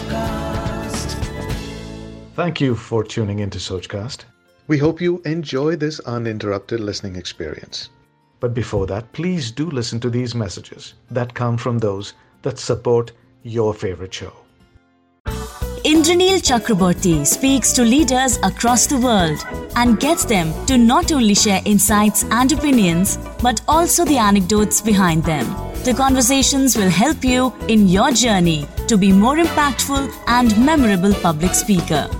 Sochcast. Thank you for tuning into Sochcast. We hope you enjoy this uninterrupted listening experience. But before that, please do listen to these messages that come from those that support your favorite show. Indranil Chakraborty speaks to leaders across the world and gets them to not only share insights and opinions, but also the anecdotes behind them. The conversations will help you in your journey to be more impactful and memorable public speaker.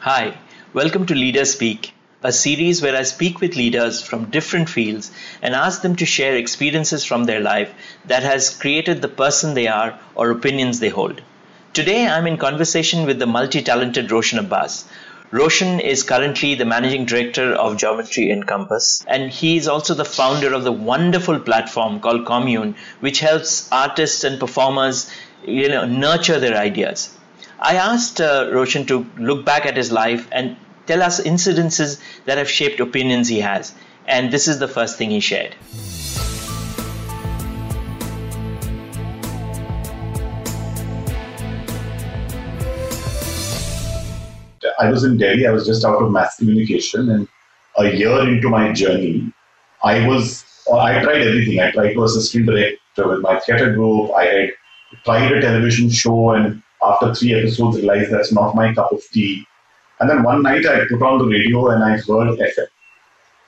Hi, welcome to Leader Speak, a series where I speak with leaders from different fields and ask them to share experiences from their life that has created the person they are or opinions they hold. Today I'm in conversation with the multi-talented Roshan Abbas. Roshan is currently the managing director of Geometry Encompass, and he is also the founder of the wonderful platform called Kommune, which helps artists and performers, you know, nurture their ideas. I asked uh, Roshan to look back at his life and tell us incidences that have shaped opinions he has. And this is the first thing he shared. I was in Delhi, I was just out of mass communication, and a year into my journey, I was, uh, I tried everything. I tried to assistant director with my theatre group, I had tried a television show, and after three episodes realized that's not my cup of tea. And then one night I put on the radio and I heard FM.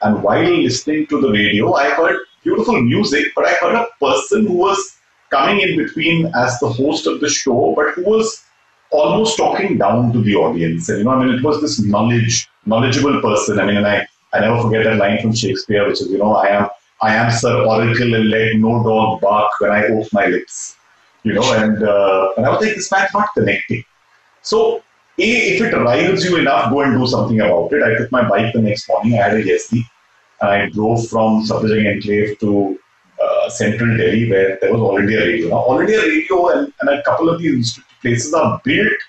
And while listening to the radio, I heard beautiful music, but I heard a person who was coming in between as the host of the show, but who was almost talking down to the audience. And you know, I mean, it was this knowledge, knowledgeable person. I mean, and I, I never forget that line from Shakespeare, which is, you know, I am, I am Sir Oracle, and let no dog bark when I open my lips you know, and, uh, and I was like, this man's not connecting. So, A, if it riles you enough, go and do something about it. I took my bike the next morning, I had a Yezdi, and I drove from Safdarjung Enclave to uh, central Delhi where there was All India Radio. Now, All India Radio and, and a couple of these places are built,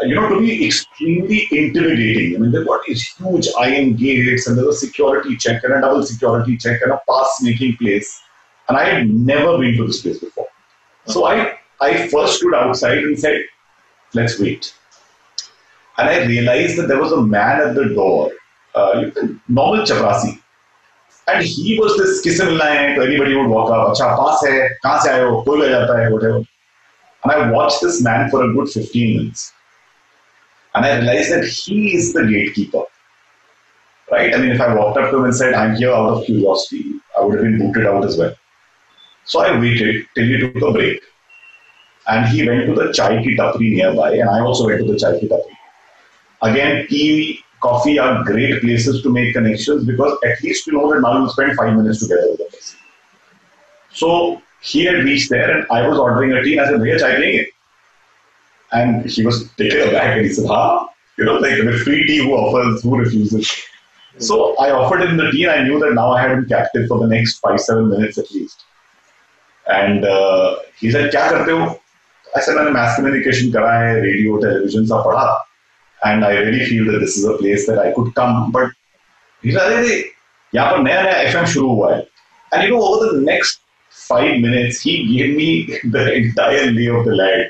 uh, you know, to be extremely intimidating. I mean, they've got these huge iron gates and there's a security check and a double security check and a pass making place. And I had never been to this place before. So I, I first stood outside and said, let's wait. And I realized that there was a man at the door, uh, normal chaprasi. And he was this kiss line, anybody would walk up, acha, pass hai, kahan se aaye ho, koi jata hai, whatever. And I watched this man for a good 15 minutes. And I realized that he is the gatekeeper. Right? I mean, if I walked up to him and said, I'm here out of curiosity, I would have been booted out as well. So I waited till he took a break. And he went to the chai ki tapri nearby, and I also went to the chai ki tapri. Again, tea, coffee are great places to make connections because at least you know that now you spend five minutes together with person. So he had reached there, and I was ordering a tea, and I said, Bhaiya, chai lenge? And he was taken aback, and he said, Ha? You know, like with free tea, who offers, who refuses? So I offered him the tea, and I knew that now I had him captive for the next five, seven minutes at least. And uh, he said, क्या करते हो? I said, मैंने mass communication करा है, radio, television सब पढ़ा. And I really feel that this is a place that I could come. But he said, अरे यहाँ पर नया नया FM शुरू हुआ है. And you know, over the next five minutes, he gave me the entire lay of the land.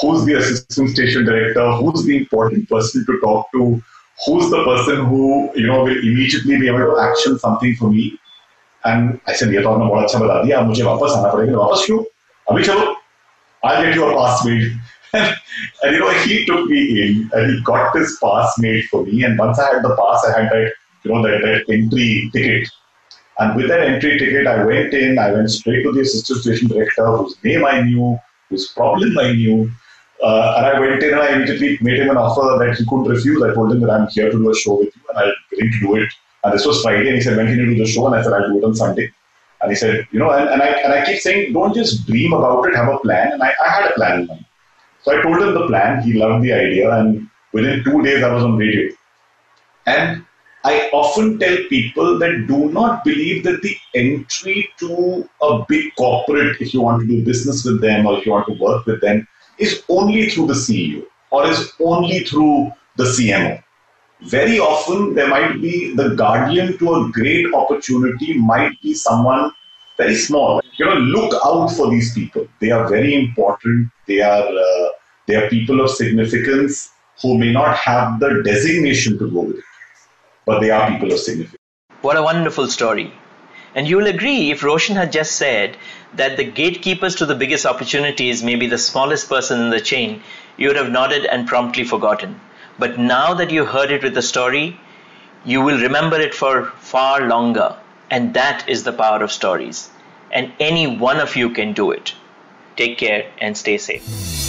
Who's the assistant station director? Who's the important person to talk to? Who's the person who, you know, will immediately be able to action something for me? And ऐसे ये तो आपने बहुत अच्छा बता दिया मुझे वापस आना पड़ेगा वापस क्यों अभी चलो I'll get your pass made. and you know, he took me in and he got this pass made for me. And once I had the pass, I had that, you know, that, that entry ticket. and with that entry ticket, I went in, I went straight to the assistant station director, whose name I knew, whose problem I knew. Uh, and I went in and I immediately made him an offer that he couldn't refuse. I told him that I'm here to do a show with you and I'm willing to do it. And this was Friday, and he said, when can you do the show? And I said, I'll do it on Sunday. And he said, you know, and, and I and I keep saying, don't just dream about it, have a plan. And I, I had a plan in mind. So I told him the plan. He loved the idea, and within two days I was on radio. And I often tell people that do not believe that the entry to a big corporate, if you want to do business with them or if you want to work with them, is only through the CEO or is only through the CMO. very often there might be the guardian to a great opportunity might be someone very small. You know, look out for these people. They are very important. They are uh, they are people of significance who may not have the designation to go with it, but they are people of significance. What a wonderful story. And you'll agree if Roshan had just said that the gatekeepers to the biggest opportunities may be the smallest person in the chain, you would have nodded and promptly forgotten. But now that you heard it with the story, you will remember it for far longer. And that is the power of stories. And any one of you can do it. Take care and stay safe.